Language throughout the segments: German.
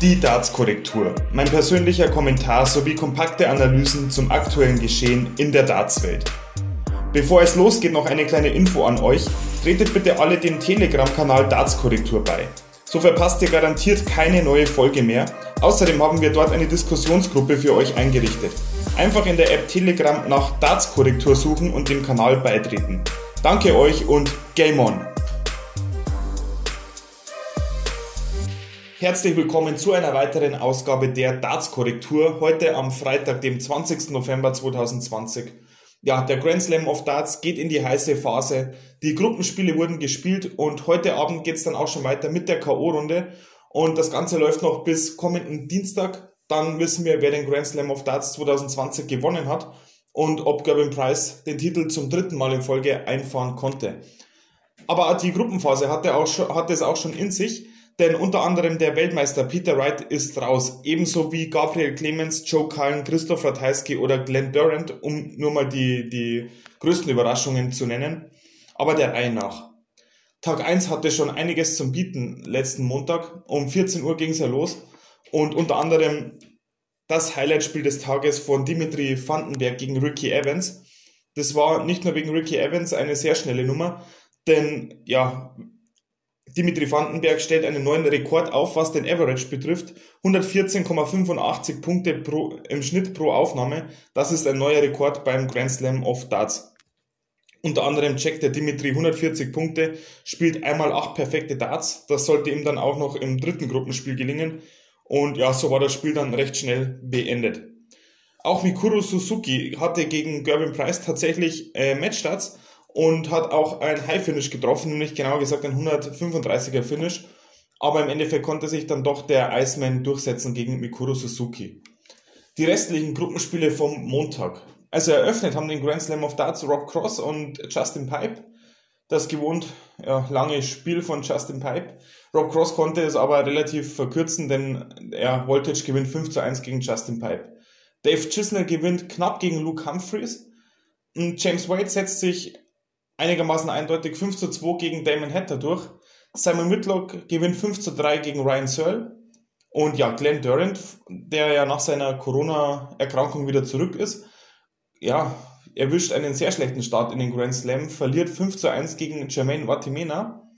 Die Darts-Korrektur. Mein persönlicher Kommentar sowie kompakte Analysen zum aktuellen Geschehen in der Darts-Welt. Bevor es losgeht, noch eine kleine Info an euch. Tretet bitte alle dem Telegram-Kanal Darts-Korrektur bei. So verpasst ihr garantiert keine neue Folge mehr. Außerdem haben wir dort eine Diskussionsgruppe für euch eingerichtet. Einfach in der App Telegram nach Darts-Korrektur suchen und dem Kanal beitreten. Danke euch und Game On! Herzlich willkommen zu einer weiteren Ausgabe der Darts-Korrektur. Heute am Freitag, dem 20. November 2020. Ja, der Grand Slam of Darts geht in die heiße Phase. Die Gruppenspiele wurden gespielt und heute Abend geht's dann auch schon weiter mit der K.O.-Runde. Und das Ganze läuft noch bis kommenden Dienstag. Dann wissen wir, wer den Grand Slam of Darts 2020 gewonnen hat und ob Gavin Price den Titel zum dritten Mal in Folge einfahren konnte. Aber die Gruppenphase hatte, auch schon, hatte es auch schon in sich. Denn unter anderem der Weltmeister Peter Wright ist raus, ebenso wie Gabriel Clemens, Joe Cullen, Christoph Ratajski oder Glenn Durant, um nur mal die, die größten Überraschungen zu nennen. Aber der Reihe nach. Tag 1 hatte schon einiges zum Bieten letzten Montag. Um 14 Uhr ging es ja los. Und unter anderem das Highlightspiel des Tages von Dimitri Vandenberg gegen Ricky Evans. Das war nicht nur wegen Ricky Evans eine sehr schnelle Nummer, denn ja, Dimitri Vandenberg stellt einen neuen Rekord auf, was den Average betrifft. 114,85 Punkte pro, im Schnitt pro Aufnahme. Das ist ein neuer Rekord beim Grand Slam of Darts. Unter anderem checkt der Dimitri 140 Punkte, spielt einmal acht perfekte Darts. Das sollte ihm dann auch noch im dritten Gruppenspiel gelingen. Und ja, so war das Spiel dann recht schnell beendet. Auch Mikuru Suzuki hatte gegen Gervin Price tatsächlich äh, Matchstarts und hat auch ein High Finish getroffen, nämlich genauer gesagt ein 135er Finish. Aber im Endeffekt konnte sich dann doch der Iceman durchsetzen gegen Mikuro Suzuki. Die restlichen Gruppenspiele vom Montag. Also eröffnet haben den Grand Slam of Darts Rob Cross und Justin Pipe. Das gewohnt ja, lange Spiel von Justin Pipe. Rob Cross konnte es aber relativ verkürzen, denn er Voltage gewinnt 5 zu 1 gegen Justin Pipe. Dave Chisnell gewinnt knapp gegen Luke Humphreys. Und James Wade setzt sich einigermaßen eindeutig 5 zu 2 gegen Damon Hatter durch. Simon Whitlock gewinnt 5 zu 3 gegen Ryan Searle. Und ja, Glenn Durant, der ja nach seiner Corona-Erkrankung wieder zurück ist, ja, erwischt einen sehr schlechten Start in den Grand Slam, verliert 5 zu 1 gegen Jermaine Vatimena.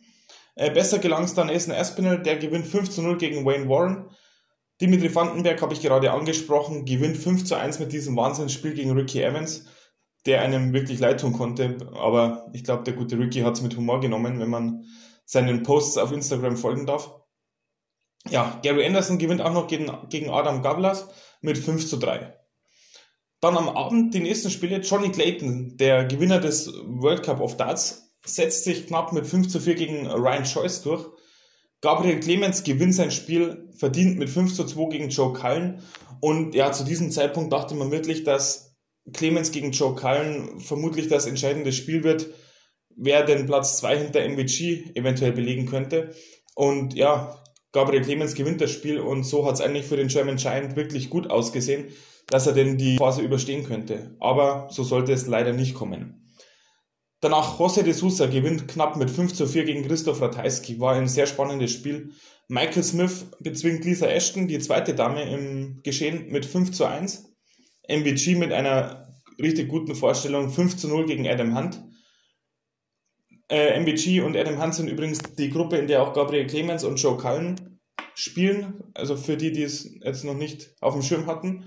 Äh, besser gelang es dann Essen Aspinall, der gewinnt 5 zu 0 gegen Wayne Warren. Dimitri Vandenberg habe ich gerade angesprochen, gewinnt 5 zu 1 mit diesem Wahnsinnsspiel gegen Ricky Evans der einem wirklich leid tun konnte. Aber ich glaube, der gute Ricky hat es mit Humor genommen, wenn man seinen Posts auf Instagram folgen darf. Ja, Gary Anderson gewinnt auch noch gegen, gegen Adam Gavlas mit 5 zu 3. Dann am Abend die nächsten Spiele. Johnny Clayton, der Gewinner des World Cup of Darts, setzt sich knapp mit 5 zu 4 gegen Ryan Choice durch. Gabriel Clemens gewinnt sein Spiel verdient mit 5 zu 2 gegen Joe Cullen. Und ja, zu diesem Zeitpunkt dachte man wirklich, dass Clemens gegen Joe Cullen vermutlich das entscheidende Spiel wird, wer den Platz 2 hinter MVG eventuell belegen könnte. Und ja, Gabriel Clemens gewinnt das Spiel und so hat es eigentlich für den German Giant wirklich gut ausgesehen, dass er denn die Phase überstehen könnte. Aber so sollte es leider nicht kommen. Danach José de Sousa gewinnt knapp mit 5 zu 4 gegen Christoph Ratajski. War ein sehr spannendes Spiel. Michael Smith bezwingt Lisa Ashton, die zweite Dame im Geschehen, mit 5 zu 1. MVG mit einer richtig guten Vorstellung 5 zu 0 gegen Adam Hunt. Äh, MVG und Adam Hunt sind übrigens die Gruppe, in der auch Gabriel Clemens und Joe Cullen spielen. Also für die, die es jetzt noch nicht auf dem Schirm hatten.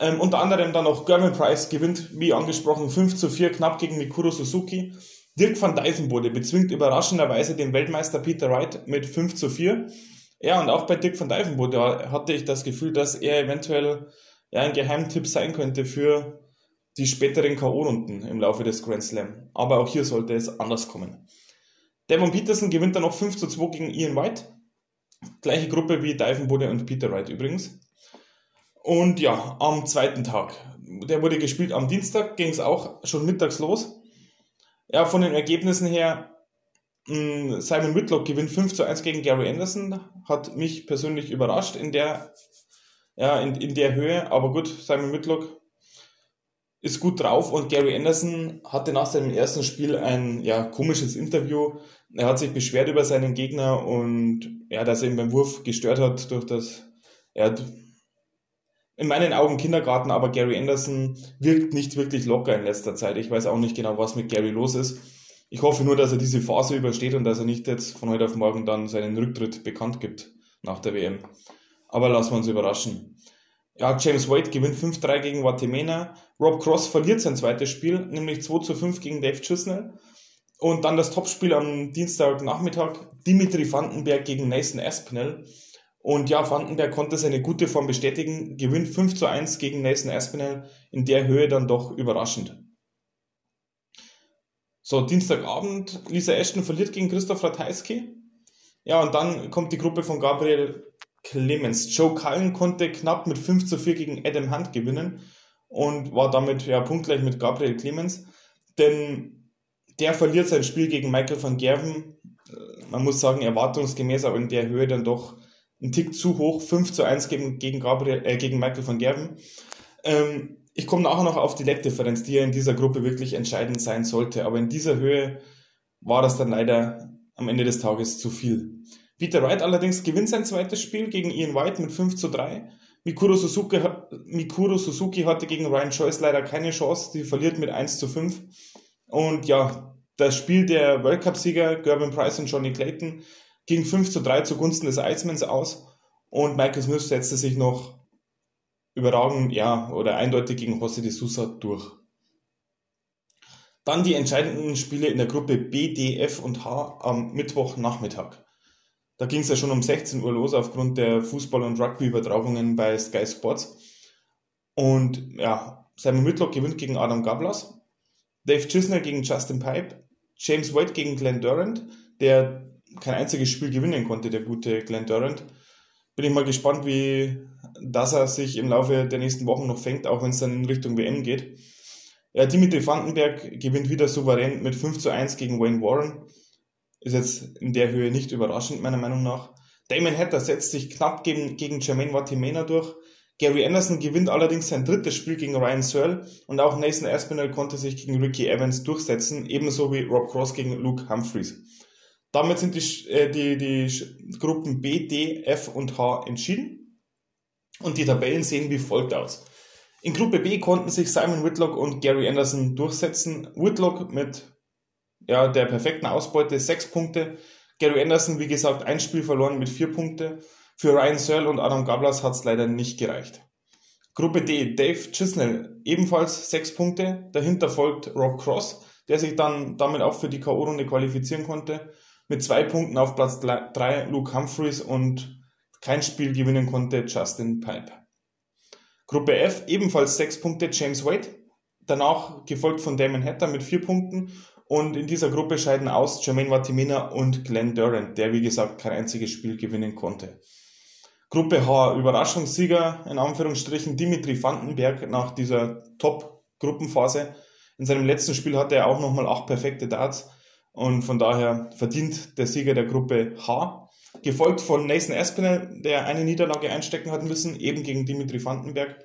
Ähm, unter anderem dann auch German Price gewinnt, wie angesprochen, 5 zu 4 knapp gegen Mikuro Suzuki. Dirk van Dijvenbode bezwingt überraschenderweise den Weltmeister Peter Wright mit 5 zu 4. Ja, und auch bei Dirk van Dijvenbode hatte ich das Gefühl, dass er eventuell ja, ein Geheimtipp sein könnte für die späteren K.O.-Runden im Laufe des Grand Slam. Aber auch hier sollte es anders kommen. Devon Peterson gewinnt dann noch 5 zu 2 gegen Ian White. Gleiche Gruppe wie Divenbode und Peter Wright übrigens. Und ja, am zweiten Tag. Der wurde gespielt am Dienstag, ging es auch schon mittags los. Ja, von den Ergebnissen her, hm, Simon Whitlock gewinnt 5 zu 1 gegen Gary Anderson. Hat mich persönlich überrascht in der ja, in, in der Höhe. Aber gut, Simon Whitlock ist gut drauf und Gary Anderson hatte nach seinem ersten Spiel ein ja, komisches Interview. Er hat sich beschwert über seinen Gegner und ja, dass er ihn beim Wurf gestört hat durch das, er hat in meinen Augen Kindergarten, aber Gary Anderson wirkt nicht wirklich locker in letzter Zeit. Ich weiß auch nicht genau, was mit Gary los ist. Ich hoffe nur, dass er diese Phase übersteht und dass er nicht jetzt von heute auf morgen dann seinen Rücktritt bekannt gibt nach der WM. Aber lassen wir uns überraschen. Ja, James White gewinnt 5-3 gegen Guatemala. Rob Cross verliert sein zweites Spiel, nämlich 2 5 gegen Dave Chisnell. Und dann das Topspiel am Dienstagnachmittag. Dimitri Vandenberg gegen Nathan Aspinall. Und ja, Vandenberg konnte seine gute Form bestätigen, gewinnt 5 zu 1 gegen Nathan Aspinall, in der Höhe dann doch überraschend. So, Dienstagabend, Lisa Ashton verliert gegen Christoph Ratajski. Ja, und dann kommt die Gruppe von Gabriel Clemens. Joe Cullen konnte knapp mit 5 zu 4 gegen Adam Hunt gewinnen und war damit ja punktgleich mit Gabriel Clemens. Denn der verliert sein Spiel gegen Michael van Gerven. Man muss sagen, erwartungsgemäß, aber in der Höhe dann doch ein Tick zu hoch. 5 zu 1 gegen, gegen, Gabriel, äh, gegen Michael van Gerven. Ähm, ich komme nachher noch auf die Leckdifferenz, die ja in dieser Gruppe wirklich entscheidend sein sollte. Aber in dieser Höhe war das dann leider am Ende des Tages zu viel. Peter Wright allerdings gewinnt sein zweites Spiel gegen Ian White mit 5 zu 3. Mikuro Suzuki, Mikuro Suzuki hatte gegen Ryan Joyce leider keine Chance, die verliert mit 1 zu 5. Und ja, das Spiel der World Cup-Sieger Gerben Price und Johnny Clayton ging 5 zu 3 zugunsten des Iceman's aus. Und Michael Smith setzte sich noch überragend, ja, oder eindeutig gegen José de Sousa durch. Dann die entscheidenden Spiele in der Gruppe B, D, F und H am Mittwochnachmittag. Da ging es ja schon um 16 Uhr los aufgrund der Fußball- und Rugby-Übertragungen bei Sky Sports. Und ja, Simon Whitlock gewinnt gegen Adam Gablas, Dave Chisnell gegen Justin Pipe, James White gegen Glenn Durant, der kein einziges Spiel gewinnen konnte, der gute Glenn Durant. Bin ich mal gespannt, wie das er sich im Laufe der nächsten Wochen noch fängt, auch wenn es dann in Richtung WM geht. Ja, Dimitri Vandenberg gewinnt wieder souverän mit 5 zu 1 gegen Wayne Warren. Ist jetzt in der Höhe nicht überraschend, meiner Meinung nach. Damon Hatter setzt sich knapp gegen, gegen Jermaine Watimena durch. Gary Anderson gewinnt allerdings sein drittes Spiel gegen Ryan Searle und auch Nathan Aspinall konnte sich gegen Ricky Evans durchsetzen, ebenso wie Rob Cross gegen Luke Humphreys. Damit sind die, äh, die, die Gruppen B, D, F und H entschieden und die Tabellen sehen wie folgt aus. In Gruppe B konnten sich Simon Whitlock und Gary Anderson durchsetzen. Whitlock mit ja, der perfekten Ausbeute, sechs Punkte. Gary Anderson, wie gesagt, ein Spiel verloren mit vier Punkte. Für Ryan Searle und Adam Gablas hat es leider nicht gereicht. Gruppe D, Dave Chisnell, ebenfalls sechs Punkte. Dahinter folgt Rob Cross, der sich dann damit auch für die K.O.-Runde qualifizieren konnte. Mit zwei Punkten auf Platz drei Luke Humphreys und kein Spiel gewinnen konnte Justin Pipe. Gruppe F, ebenfalls sechs Punkte James Wade. Danach gefolgt von Damon Hatter mit vier Punkten und in dieser Gruppe scheiden aus Jermaine Vatimina und Glenn Durant, der wie gesagt kein einziges Spiel gewinnen konnte. Gruppe H, Überraschungssieger in Anführungsstrichen Dimitri Vandenberg nach dieser Top-Gruppenphase. In seinem letzten Spiel hatte er auch nochmal acht perfekte Darts und von daher verdient der Sieger der Gruppe H. Gefolgt von Nathan Aspinall, der eine Niederlage einstecken hat müssen, eben gegen Dimitri Vandenberg.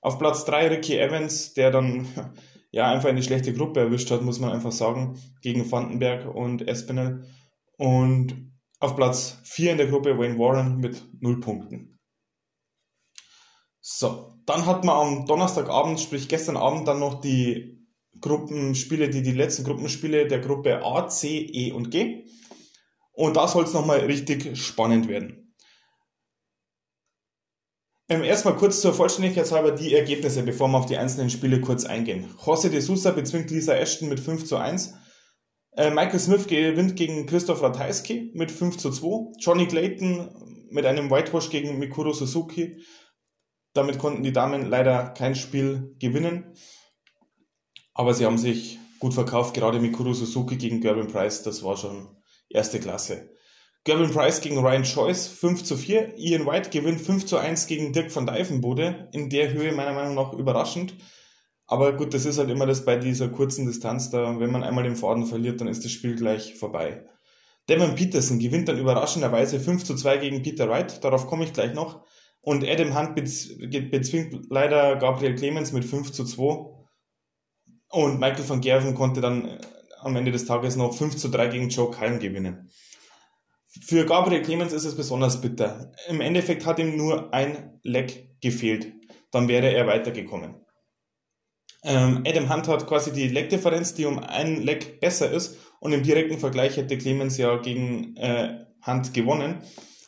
Auf Platz 3 Ricky Evans, der dann ja, einfach eine schlechte Gruppe erwischt hat, muss man einfach sagen, gegen Vandenberg und Espinel. Und auf Platz 4 in der Gruppe Wayne Warren mit 0 Punkten. So, dann hat man am Donnerstagabend, sprich gestern Abend, dann noch die Gruppenspiele, die, die letzten Gruppenspiele der Gruppe A, C, E und G. Und da soll es nochmal richtig spannend werden. Ähm, erstmal kurz zur Vollständigkeit halber die Ergebnisse, bevor wir auf die einzelnen Spiele kurz eingehen. José de Sousa bezwingt Lisa Ashton mit 5 zu 1. Äh, Michael Smith gewinnt gegen Christoph Ratajski mit 5 zu 2. Johnny Clayton mit einem Whitewash gegen Mikuro Suzuki. Damit konnten die Damen leider kein Spiel gewinnen. Aber sie haben sich gut verkauft, gerade Mikuro Suzuki gegen Gerben Price, das war schon erste Klasse. Gavin Price gegen Ryan Joyce 5 zu 4. Ian White gewinnt 5 zu 1 gegen Dirk van Dijvenbode. In der Höhe meiner Meinung nach überraschend. Aber gut, das ist halt immer das bei dieser kurzen Distanz. Da, wenn man einmal den Faden verliert, dann ist das Spiel gleich vorbei. Devin Peterson gewinnt dann überraschenderweise 5 zu 2 gegen Peter Wright. Darauf komme ich gleich noch. Und Adam Hunt bezwingt leider Gabriel Clemens mit 5 zu 2. Und Michael van Gerven konnte dann äh, am Ende des Tages noch 5 zu 3 gegen Joe Cullen gewinnen. Für Gabriel Clemens ist es besonders bitter. Im Endeffekt hat ihm nur ein Leck gefehlt. Dann wäre er weitergekommen. Ähm, Adam Hunt hat quasi die Leckdifferenz, die um ein Leck besser ist. Und im direkten Vergleich hätte Clemens ja gegen äh, Hunt gewonnen.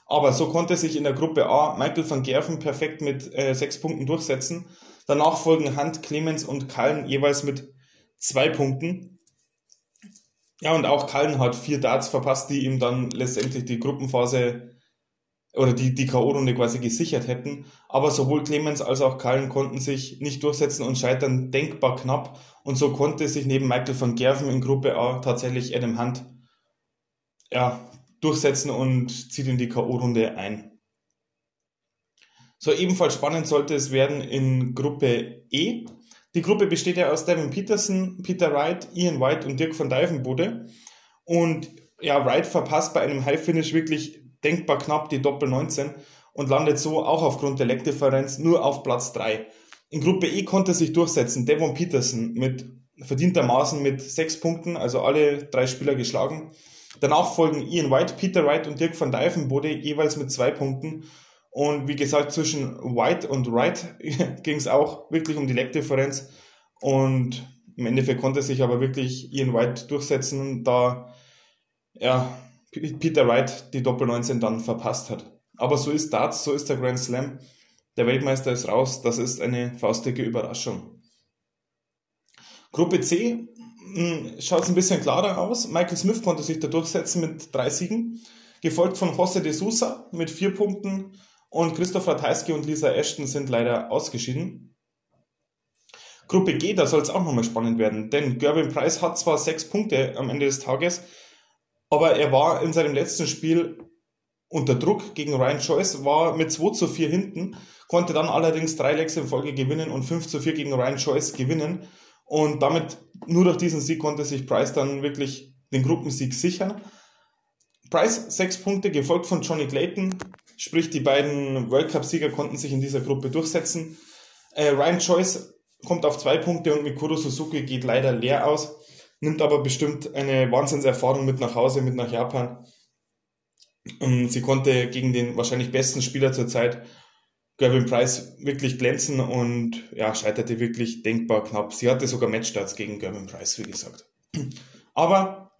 Aber so konnte sich in der Gruppe A Michael van Gerven perfekt mit äh, sechs Punkten durchsetzen. Danach folgen Hunt, Clemens und Kallen jeweils mit zwei Punkten. Ja, und auch Kallen hat vier Darts verpasst, die ihm dann letztendlich die Gruppenphase oder die, die K.O.-Runde quasi gesichert hätten. Aber sowohl Clemens als auch Kallen konnten sich nicht durchsetzen und scheitern denkbar knapp. Und so konnte sich neben Michael van Gerven in Gruppe A tatsächlich Adam Hunt ja, durchsetzen und zieht in die K.O.-Runde ein. So, ebenfalls spannend sollte es werden in Gruppe E. Die Gruppe besteht ja aus Devin Peterson, Peter Wright, Ian White und Dirk van Dijvenbode. Und ja, Wright verpasst bei einem High Finish wirklich denkbar knapp die Doppel 19 und landet so auch aufgrund der Leckdifferenz nur auf Platz 3. In Gruppe E konnte sich durchsetzen Devon Peterson mit verdientermaßen mit sechs Punkten, also alle drei Spieler geschlagen. Danach folgen Ian White, Peter Wright und Dirk van Dijvenbode jeweils mit zwei Punkten und wie gesagt, zwischen White und Wright ging es auch wirklich um die Leckdifferenz. Und im Endeffekt konnte sich aber wirklich Ian White durchsetzen, da ja, Peter Wright die Doppel 19 dann verpasst hat. Aber so ist Darts, so ist der Grand Slam. Der Weltmeister ist raus, das ist eine faustige Überraschung. Gruppe C hm, schaut es ein bisschen klarer aus. Michael Smith konnte sich da durchsetzen mit drei Siegen, gefolgt von José de Sousa mit vier Punkten und Christoph Ratajski und Lisa Ashton sind leider ausgeschieden. Gruppe G, da soll es auch nochmal spannend werden, denn Gervin Price hat zwar sechs Punkte am Ende des Tages, aber er war in seinem letzten Spiel unter Druck gegen Ryan Joyce, war mit 2 zu 4 hinten, konnte dann allerdings drei Lecks in Folge gewinnen und 5 zu 4 gegen Ryan Joyce gewinnen. Und damit, nur durch diesen Sieg konnte sich Price dann wirklich den Gruppensieg sichern. Price sechs Punkte, gefolgt von Johnny Clayton, Sprich, die beiden World Cup-Sieger konnten sich in dieser Gruppe durchsetzen. Äh, Ryan Joyce kommt auf zwei Punkte und Mikuro Suzuki geht leider leer aus, nimmt aber bestimmt eine Wahnsinnserfahrung mit nach Hause, mit nach Japan. Und sie konnte gegen den wahrscheinlich besten Spieler zur Zeit, Gervin Price, wirklich glänzen und ja, scheiterte wirklich denkbar knapp. Sie hatte sogar Matchstarts gegen Gervin Price, wie gesagt. Aber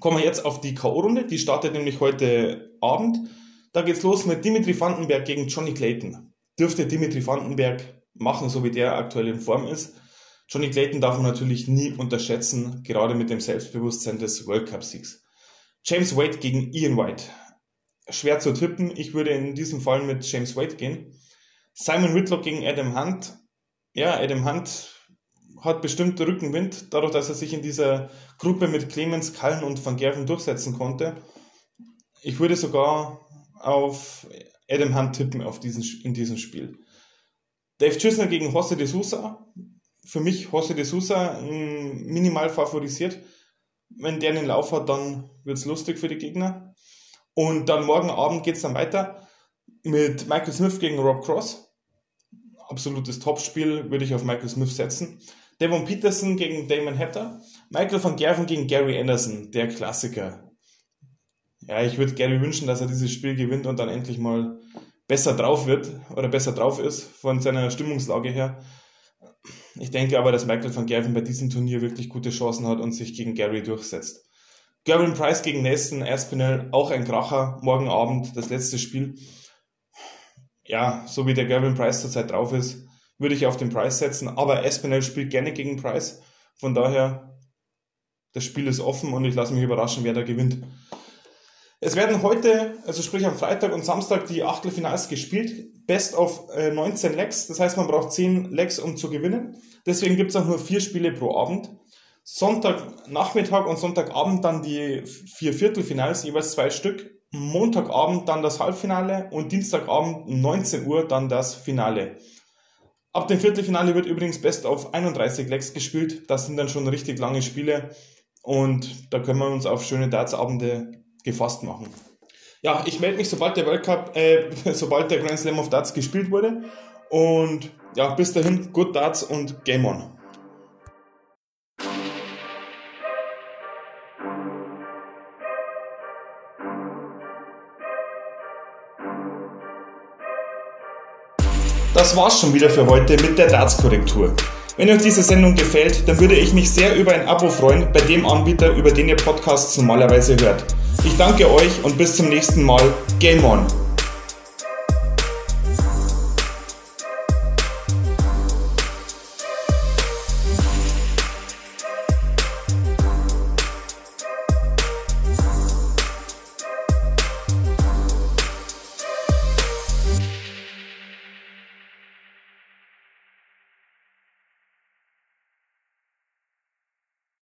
kommen wir jetzt auf die K.O.-Runde. Die startet nämlich heute Abend. Da geht's los mit Dimitri Vandenberg gegen Johnny Clayton. Dürfte Dimitri Vandenberg machen, so wie der aktuell in Form ist. Johnny Clayton darf man natürlich nie unterschätzen, gerade mit dem Selbstbewusstsein des World Cup Siegs. James Wade gegen Ian White. Schwer zu tippen, ich würde in diesem Fall mit James Wade gehen. Simon Whitlock gegen Adam Hunt. Ja, Adam Hunt hat bestimmt Rückenwind, dadurch, dass er sich in dieser Gruppe mit Clemens, Cullen und Van Gerven durchsetzen konnte. Ich würde sogar auf Adam Hunt tippen auf diesen, in diesem Spiel. Dave Chisner gegen José de Sousa. Für mich José de Sousa minimal favorisiert. Wenn der einen Lauf hat, dann wird es lustig für die Gegner. Und dann morgen Abend geht es dann weiter mit Michael Smith gegen Rob Cross. Absolutes Topspiel, würde ich auf Michael Smith setzen. Devon Peterson gegen Damon Hatter. Michael van Gerven gegen Gary Anderson, der Klassiker ja, ich würde gerne wünschen, dass er dieses Spiel gewinnt und dann endlich mal besser drauf wird oder besser drauf ist von seiner Stimmungslage her. Ich denke aber, dass Michael van Gerven bei diesem Turnier wirklich gute Chancen hat und sich gegen Gary durchsetzt. Gervin Price gegen Neston Aspinall, auch ein Kracher, morgen Abend das letzte Spiel. Ja, so wie der Gervin Price zurzeit drauf ist, würde ich auf den Price setzen, aber Aspinall spielt gerne gegen Price. Von daher, das Spiel ist offen und ich lasse mich überraschen, wer da gewinnt. Es werden heute, also sprich am Freitag und Samstag, die Achtelfinals gespielt. Best of äh, 19 Legs. Das heißt, man braucht 10 Legs, um zu gewinnen. Deswegen gibt es auch nur vier Spiele pro Abend. Sonntagnachmittag und Sonntagabend dann die vier Viertelfinals, jeweils zwei Stück. Montagabend dann das Halbfinale und Dienstagabend 19 Uhr dann das Finale. Ab dem Viertelfinale wird übrigens Best of 31 Legs gespielt. Das sind dann schon richtig lange Spiele und da können wir uns auf schöne Dartsabende gefasst machen. Ja, ich melde mich, sobald der World Cup, äh, sobald der Grand Slam of Darts gespielt wurde. Und ja, bis dahin, good Darts und Game On. Das war's schon wieder für heute mit der Darts-Korrektur. Wenn euch diese Sendung gefällt, dann würde ich mich sehr über ein Abo freuen bei dem Anbieter, über den ihr Podcasts normalerweise hört. Ich danke euch und bis zum nächsten Mal. Game On!